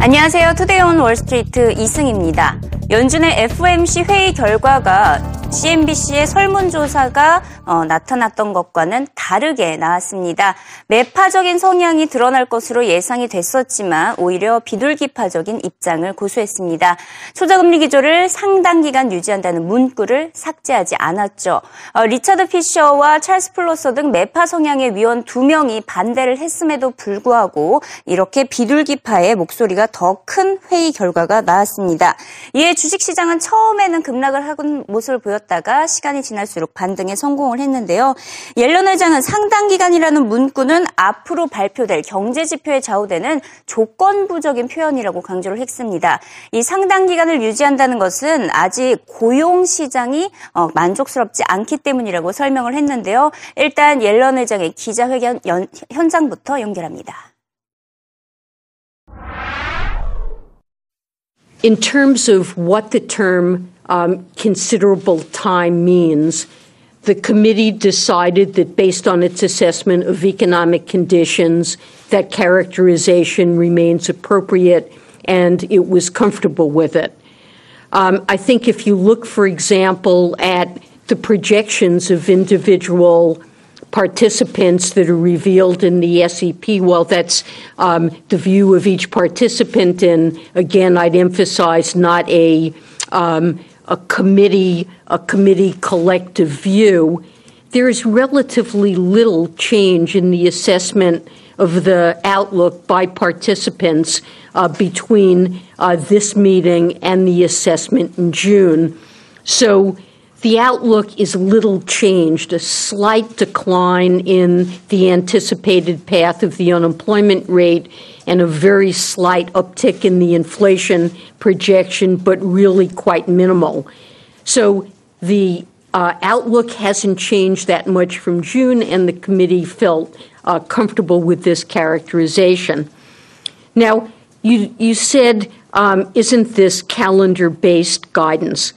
안녕하세요. Today on Wall Street 이승입니다. 연준의 FOMC 회의 결과가 CNBC의 설문조사가 어, 나타났던 것과는 다르게 나왔습니다. 매파적인 성향이 드러날 것으로 예상이 됐었지만 오히려 비둘기파적인 입장을 고수했습니다. 초저금리 기조를 상당 기간 유지한다는 문구를 삭제하지 않았죠. 어, 리차드 피셔와 찰스 플로서 등 매파 성향의 위원 두 명이 반대를 했음에도 불구하고 이렇게 비둘기파의 목소리가 더 큰 회의 결과가 나왔습니다. 이에 주식시장은 처음에는 급락을 하는 모습을 보였 다가 시간이 지날수록 반등에 성공을 했는데요. 옐런 회장은 상당 기간이라는 문구는 앞으로 발표될 경제 지표에 좌우되는 조건부적인 표현이라고 강조를 했습니다. 이 상당 기간을 유지한다는 것은 아직 고용 시장이 어, 만족스럽지 않기 때문이라고 설명을 했는데요. 일단 옐런 회장의 기자회견 현장부터 연결합니다. In terms of what the term um, considerable time means, the committee decided that based on its assessment of economic conditions, that characterization remains appropriate and it was comfortable with it. Um, I think if you look, for example, at the projections of individual participants that are revealed in the SEP. Well, that's um, the view of each participant, and again, I'd emphasize not a um, a committee a committee collective view. There is relatively little change in the assessment of the outlook by participants uh, between uh, this meeting and the assessment in June. So the outlook is little changed, a slight decline in the anticipated path of the unemployment rate and a very slight uptick in the inflation projection, but really quite minimal. So the uh, outlook hasn't changed that much from June, and the committee felt uh, comfortable with this characterization. Now, you, you said, um, isn't this calendar based guidance?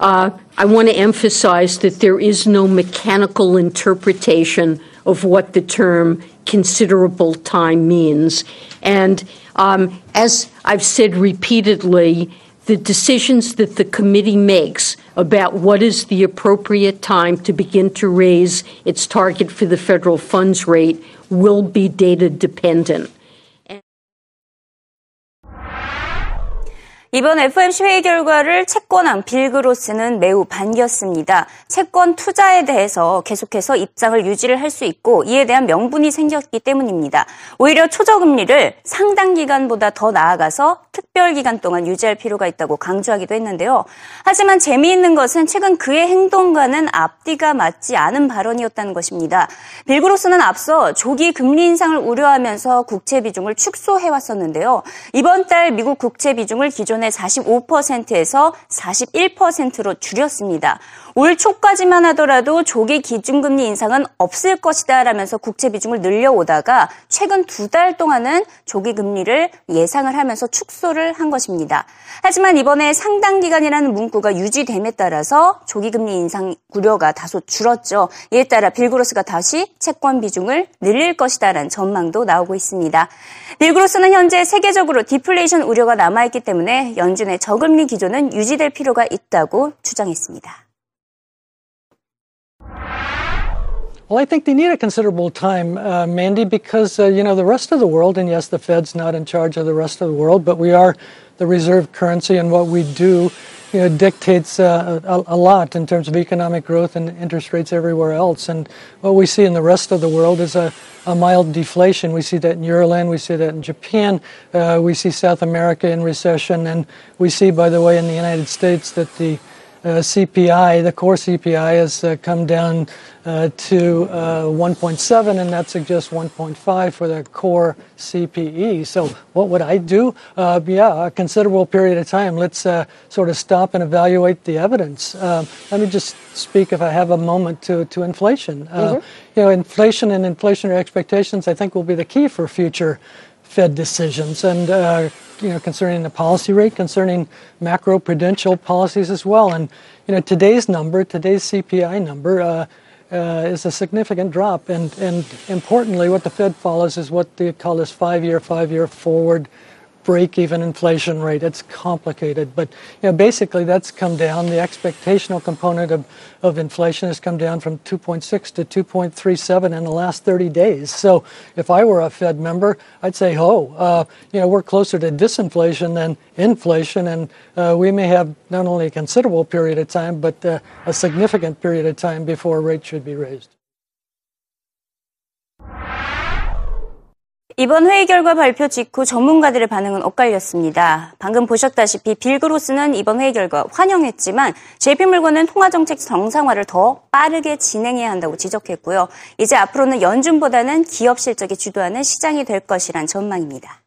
Uh, I want to emphasize that there is no mechanical interpretation of what the term considerable time means. And um, as I've said repeatedly, the decisions that the committee makes about what is the appropriate time to begin to raise its target for the federal funds rate will be data dependent. 이번 FOMC 회의 결과를 채권왕 빌그로스는 매우 반겼습니다. 채권 투자에 대해서 계속해서 입장을 유지를 할 수 있고 이에 대한 명분이 생겼기 때문입니다. 오히려 초저금리를 상당 기간보다 더 나아가서 특별 기간 동안 유지할 필요가 있다고 강조하기도 했는데요. 하지만 재미있는 것은 최근 그의 행동과는 앞뒤가 맞지 않은 발언이었다는 것입니다. 빌그로스는 앞서 조기 금리 인상을 우려하면서 국채 비중을 축소해 왔었는데요. 이번 달 미국 국채 비중을 기존 기존의 45%에서 41%로 줄였습니다. 올 초까지만 하더라도 조기 기준금리 인상은 없을 것이다 라면서 국채 비중을 늘려오다가 최근 두 달 동안은 조기 금리를 예상을 하면서 축소를 한 것입니다. 하지만 이번에 상당 기간이라는 문구가 유지됨에 따라서 조기 금리 인상 우려가 다소 줄었죠. 이에 따라 빌그로스가 다시 채권 비중을 늘릴 것이다라는 전망도 나오고 있습니다. 빌그로스는 현재 세계적으로 디플레이션 우려가 남아있기 때문에 연준의 저금리 기조는 유지될 필요가 있다고 주장했습니다. Well, I think they need a considerable time, uh, Mandy, because, uh, you know, the rest of the world, and yes, the Fed's not in charge of the rest of the world, but we are the reserve currency, and what we do you know, dictates uh, a, a, lot in terms of economic growth and interest rates everywhere else. And what we see in the rest of the world is a, a mild deflation. We see that in Euroland, we see that in Japan, uh, we see South America in recession, and we see, by the way, in the United States that the CPI, the core CPI, has uh, come down uh, to 1.7, and that suggests 1.5 for the core CPE. So, what would I do? yeah, a considerable period of time. Let's sort of stop and evaluate the evidence. Um, let me just speak, if I have a moment, to, to inflation. Mm-hmm. You know, inflation and inflationary expectations, I think, will be the key for future Fed decisions. And you know, concerning the policy rate, concerning macro prudential policies as well. And you know, today's number, today's CPI number, uh, uh, is a significant drop. And and importantly, what the Fed follows is what they call this five-year, five-year forward break-even inflation rate. It's complicated, but you know, basically that's come down. The expectational component of, of inflation has come down from 2.6 to 2.37 in the last 30 days. So if I were a Fed member, I'd say, oh, uh, you know, we're closer to disinflation than inflation, and uh, we may have not only a considerable period of time, but uh, a significant period of time before rates should be raised. 이번 회의 결과 발표 직후 전문가들의 반응은 엇갈렸습니다. 방금 보셨다시피 빌그로스는 이번 회의 결과 환영했지만 JP물건은 통화정책 정상화를 더 빠르게 진행해야 한다고 지적했고요. 이제 앞으로는 연준보다는 기업 실적이 주도하는 시장이 될 것이란 전망입니다.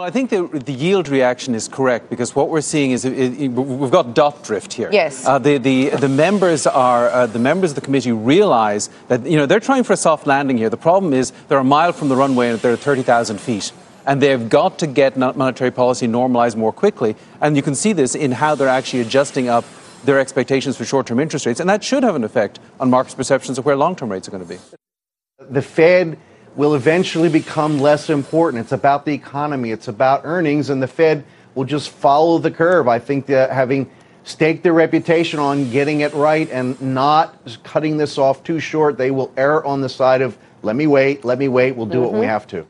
Well, I think the, the yield reaction is correct because what we're seeing is it, it, we've got dot drift here. Yes. Uh, the, the, the members are uh, the members of the committee realize that you know they're trying for a soft landing here. The problem is they're a mile from the runway and they're 30,000 feet. And they've got to get monetary policy normalized more quickly. And you can see this in how they're actually adjusting up their expectations for short term interest rates. And that should have an effect on markets' perceptions of where long term rates are going to be. The Fed will eventually become less important. It's about the economy, it's about earnings, and the Fed will just follow the curve. I think that having staked their reputation on getting it right and not cutting this off too short, they will err on the side of let me wait, let me wait, we'll do mm-hmm. what we mm-hmm. have to.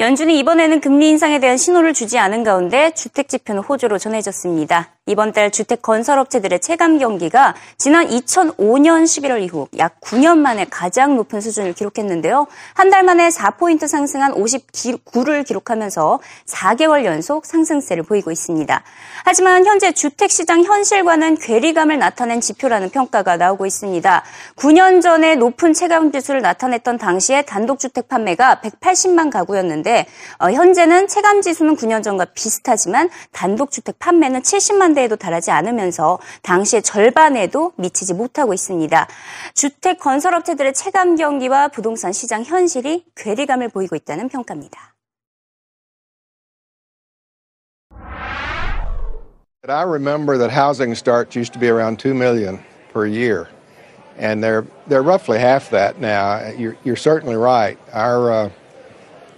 연준이 이번에는 금리 인상에 대한 신호를 주지 않은 가운데 주택 지표는 호조로 전해졌습니다. 이번 달 주택 건설업체들의 체감 경기가 지난 2005년 11월 이후 약 9년 만에 가장 높은 수준을 기록했는데요. 한 달 만에 4포인트 상승한 59를 기록하면서 4개월 연속 상승세를 보이고 있습니다. 하지만 현재 주택시장 현실과는 괴리감을 나타낸 지표라는 평가가 나오고 있습니다. 9년 전에 높은 체감 지수를 나타냈던 당시에 단독주택 판매가 180만 가구였는데 어, 현재는 체감 지수는 9년 전과 비슷하지만 단독주택 판매는 70만 대에도 달하지 않으면서 당시의 절반에도 미치지 못하고 있습니다. 주택 건설업체들의 체감 경기와 부동산 시장 현실이 괴리감을 보이고 있다는 평가입니다. I remember that housing starts used to be around 2 million per year. And they're, they're roughly half that now. You're, you're certainly right. Our, uh,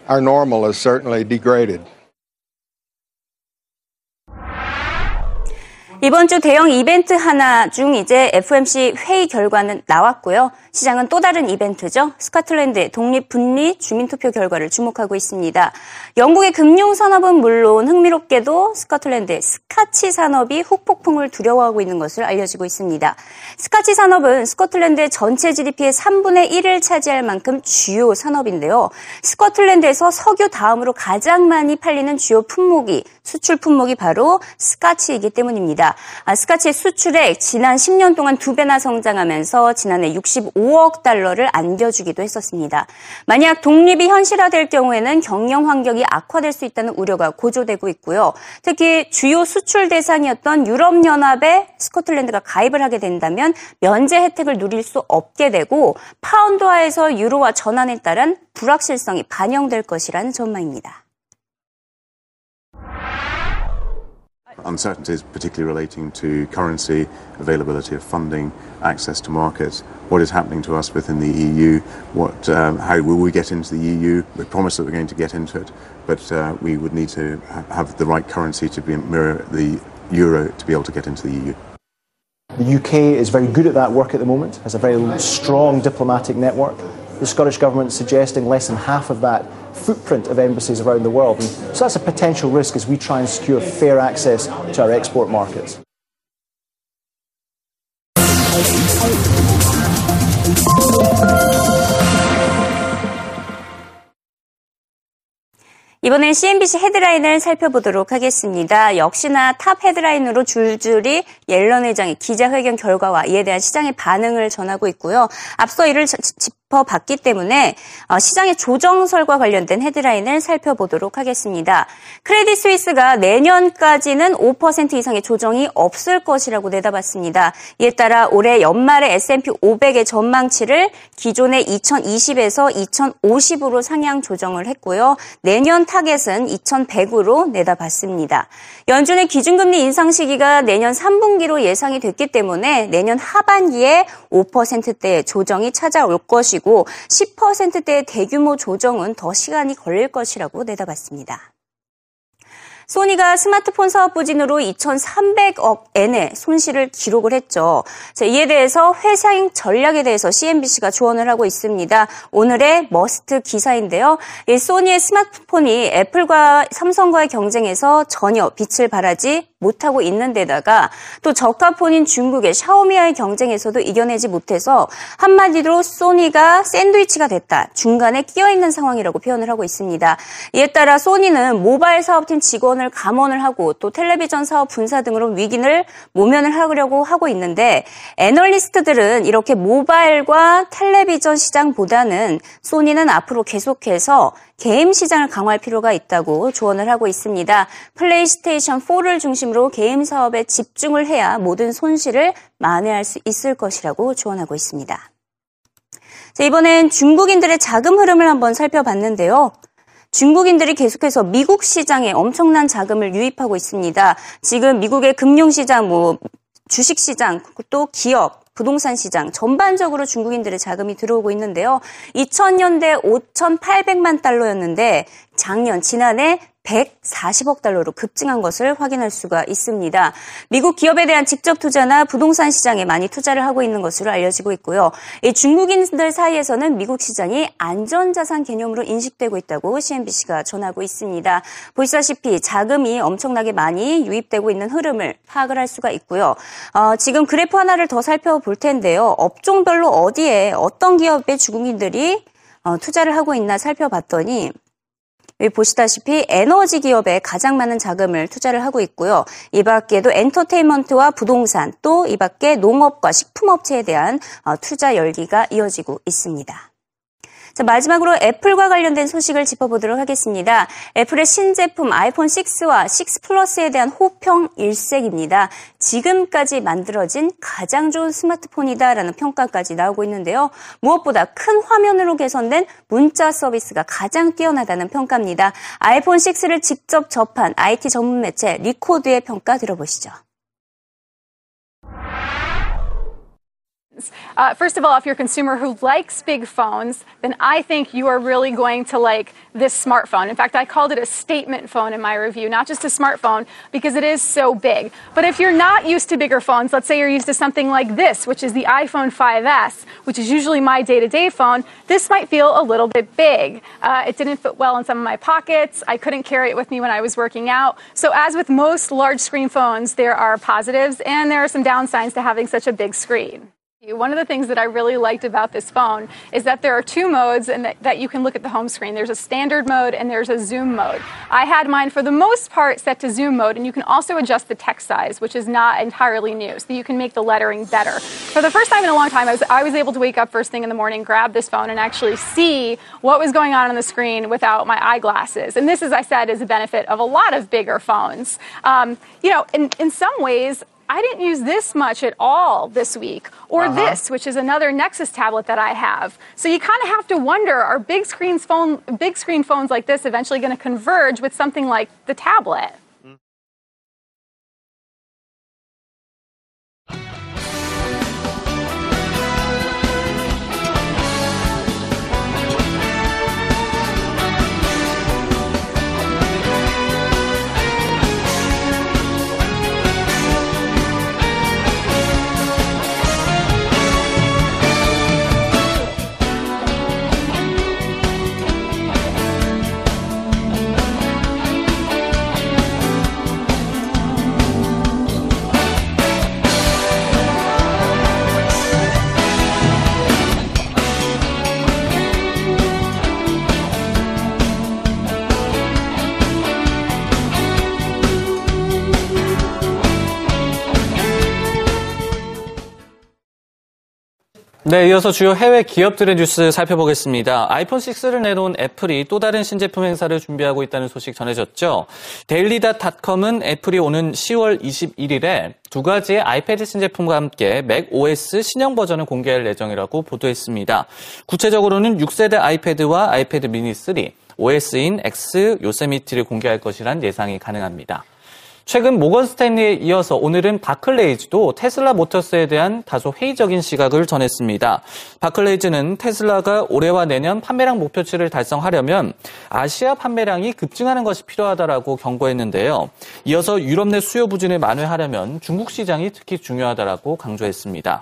our normal is certainly degraded. 이번 주 대형 이벤트 하나 중 이제 FMC 회의 결과는 나왔고요. 시장은 또 다른 이벤트죠. 스코틀랜드의 독립 분리 주민투표 결과를 주목하고 있습니다. 영국의 금융산업은 물론 흥미롭게도 스코틀랜드의 스카치 산업이 후폭풍을 두려워하고 있는 것을 알려지고 있습니다. 스카치 산업은 스코틀랜드의 전체 GDP의 3분의 1을 차지할 만큼 주요 산업인데요. 스코틀랜드에서 석유 다음으로 가장 많이 팔리는 주요 품목이 수출 품목이 바로 스카치이기 때문입니다. 아, 스카치의 수출액 지난 10년 동안 두 배나 성장하면서 지난해 65억 달러를 안겨주기도 했었습니다. 만약 독립이 현실화될 경우에는 경영 환경이 악화될 수 있다는 우려가 고조되고 있고요. 특히 주요 수출 대상이었던 유럽연합에 스코틀랜드가 가입을 하게 된다면 면제 혜택을 누릴 수 없게 되고 파운드화에서 유로화 전환에 따른 불확실성이 반영될 것이라는 전망입니다. Uncertainties, particularly relating to currency, availability of funding, access to markets, what is happening to us within the EU, what, um, how will we get into the EU? We promise that we're going to get into it, but uh, we would need to ha- have the right currency to be, mirror the euro to be able to get into the EU. The UK is very good at that work at the moment, has a very strong diplomatic network. The Scottish Government suggesting less than half of that footprint of embassies around the world. And so that's a potential risk as we try and secure fair access to our export markets. 이번엔 CNBC 헤드라인을 살펴보도록 하겠습니다. 역시나 top 헤드라인으로 줄줄이 옐런 회장의 기자회견 결과와 이에 대한 시장의 반응을 전하고 있고요. 앞서 이를 짚어 봤기 때문에 어, 시장의 조정설과 관련된 헤드라인을 살펴보도록 하겠습니다. 크레딧 스위스가 내년까지는 5% 이상의 조정이 없을 것이라고 내다봤습니다. 이에 따라 올해 연말에 S&P 500의 전망치를 기존의 2020에서 2050으로 상향 조정을 했고요. 내년 타겟은 2100으로 내다봤습니다. 연준의 기준금리 인상 시기가 내년 3분기로 예상이 됐기 때문에 내년 하반기에 5%대 조정이 찾아올 것이 고 10%대의 대규모 조정은 더 시간이 걸릴 것이라고 내다봤습니다. 소니가 스마트폰 사업 부진으로 2,300억 엔의 손실을 기록을 했죠. 자, 이에 대해서 회생 전략에 대해서 CNBC가 조언을 하고 있습니다. 오늘의 must 기사인데요. 이 소니의 스마트폰이 애플과 삼성과의 경쟁에서 전혀 빛을 발하지 못하고 있는 데다가 또 저가폰인 중국의 샤오미와의 경쟁에서도 이겨내지 못해서 한마디로 소니가 샌드위치가 됐다. 중간에 끼어 있는 상황이라고 표현을 하고 있습니다. 이에 따라 소니는 모바일 사업팀 직원 을 감원을 하고 또 텔레비전 사업 분사 등으로 위기를 모면을 하려고 하고 있는데 애널리스트들은 이렇게 모바일과 텔레비전 시장보다는 소니는 앞으로 계속해서 게임 시장을 강화할 필요가 있다고 조언을 하고 있습니다. 플레이스테이션 4를 중심으로 게임 사업에 집중을 해야 모든 손실을 만회할 수 있을 것이라고 조언하고 있습니다. 자, 이번엔 중국인들의 자금 흐름을 한번 살펴봤는데요. 중국인들이 계속해서 미국 시장에 엄청난 자금을 유입하고 있습니다. 지금 미국의 금융시장, 뭐 주식시장, 또 기업, 부동산 시장 전반적으로 중국인들의 자금이 들어오고 있는데요. 2000년대 5,800만 달러였는데 작년 지난해 140억 달러로 급증한 것을 확인할 수가 있습니다. 미국 기업에 대한 직접 투자나 부동산 시장에 많이 투자를 하고 있는 것으로 알려지고 있고요. 중국인들 사이에서는 미국 시장이 안전자산 개념으로 인식되고 있다고 CNBC가 전하고 있습니다. 보시다시피 자금이 엄청나게 많이 유입되고 있는 흐름을 파악을 할 수가 있고요. 어, 지금 그래프 하나를 더 살펴볼 텐데요. 업종별로 어디에 어떤 기업의 중국인들이 어, 투자를 하고 있나 살펴봤더니 보시다시피 에너지 기업에 가장 많은 자금을 투자를 하고 있고요. 이 밖에도 엔터테인먼트와 부동산 또 이 밖에 농업과 식품업체에 대한 어, 투자 열기가 이어지고 있습니다. 자, 마지막으로 애플과 관련된 소식을 짚어보도록 하겠습니다. 애플의 신제품 아이폰 6와 6 플러스에 대한 호평 일색입니다. 지금까지 만들어진 가장 좋은 스마트폰이다라는 평가까지 나오고 있는데요. 무엇보다 큰 화면으로 개선된 문자 서비스가 가장 뛰어나다는 평가입니다. 아이폰 6를 직접 접한 IT 전문 매체 리코드의 평가 들어보시죠. Uh, first of all, if you're a consumer who likes big phones, then I think you are really going to like this smartphone. In fact, I called it a statement phone in my review, not just a smartphone, because it is so big. But if you're not used to bigger phones, let's say you're used to something like this, which is the iPhone 5S, which is usually my day to day phone, this might feel a little bit big. Uh, it didn't fit well in some of my pockets. I couldn't carry it with me when I was working out. So, as with most large screen phones, there are positives and there are some downsides to having such a big screen. One of the things that I really liked about this phone is that there are two modes and that, that, you can look at the home screen. There's a standard mode and there's a zoom mode. I had mine for the most part set to zoom mode and you can also adjust the text size, which is not entirely new. So you can make the lettering better. For the first time in a long time, I was, I was able to wake up first thing in the morning, grab this phone and actually see what was going on on the screen without my eyeglasses. And this, as I said, is a benefit of a lot of bigger phones. Um, you know, in, in some ways, I didn't use this much at all this week, or uh-huh. this, which is another Nexus tablet that I have. So you kind of have to wonder: Are big screens phone, big screen phones like this eventually going to converge with something like the tablet? 네, 이어서 주요 해외 기업들의 뉴스 살펴보겠습니다. 아이폰 6를 내놓은 애플이 또 다른 신제품 행사를 준비하고 있다는 소식 전해졌죠. 데일리닷컴은 애플이 오는 10월 21일에 두 가지의 아이패드 신제품과 함께 맥 OS 신형 버전을 공개할 예정이라고 보도했습니다. 구체적으로는 6세대 아이패드와 아이패드 미니 3, OS인 X, 요세미티를 공개할 것이란 예상이 가능합니다. 최근 모건 스탠리에 이어서 오늘은 바클레이즈도 테슬라 모터스에 대한 다소 회의적인 시각을 전했습니다. 바클레이즈는 테슬라가 올해와 내년 판매량 목표치를 달성하려면 아시아 판매량이 급증하는 것이 필요하다라고 경고했는데요. 이어서 유럽 내 수요 부진을 만회하려면 중국 시장이 특히 중요하다라고 강조했습니다.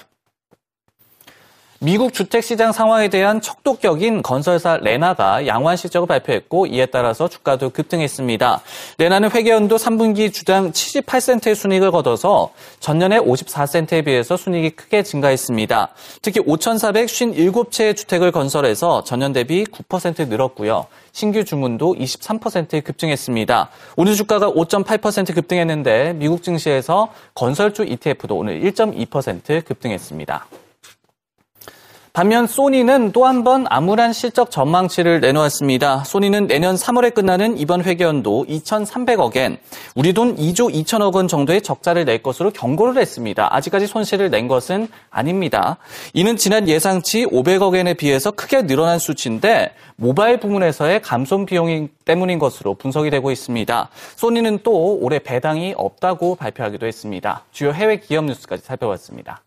미국 주택시장 상황에 대한 척도격인 건설사 레나가 양호한 실적을 발표했고 이에 따라서 주가도 급등했습니다. 레나는 회계연도 3분기 주당 78센트의 순이익을 거둬서 전년에 54센트에 비해서 순이익이 크게 증가했습니다. 특히 5,457채의 주택을 건설해서 전년 대비 9% 늘었고요. 신규 주문도 23% 급증했습니다. 오늘 주가가 5.8% 급등했는데 미국 증시에서 건설주 ETF도 오늘 1.2% 급등했습니다. 반면 소니는 또 한 번 암울한 실적 전망치를 내놓았습니다. 소니는 내년 3월에 끝나는 이번 회계연도 2,300억엔 우리 돈 2조 2천억 원 정도의 적자를 낼 것으로 경고를 했습니다. 아직까지 손실을 낸 것은 아닙니다. 이는 지난 예상치 500억엔에 비해서 크게 늘어난 수치인데 모바일 부문에서의 감손 비용 때문인 것으로 분석이 되고 있습니다. 소니는 또 올해 배당이 없다고 발표하기도 했습니다. 주요 해외 기업 뉴스까지 살펴봤습니다.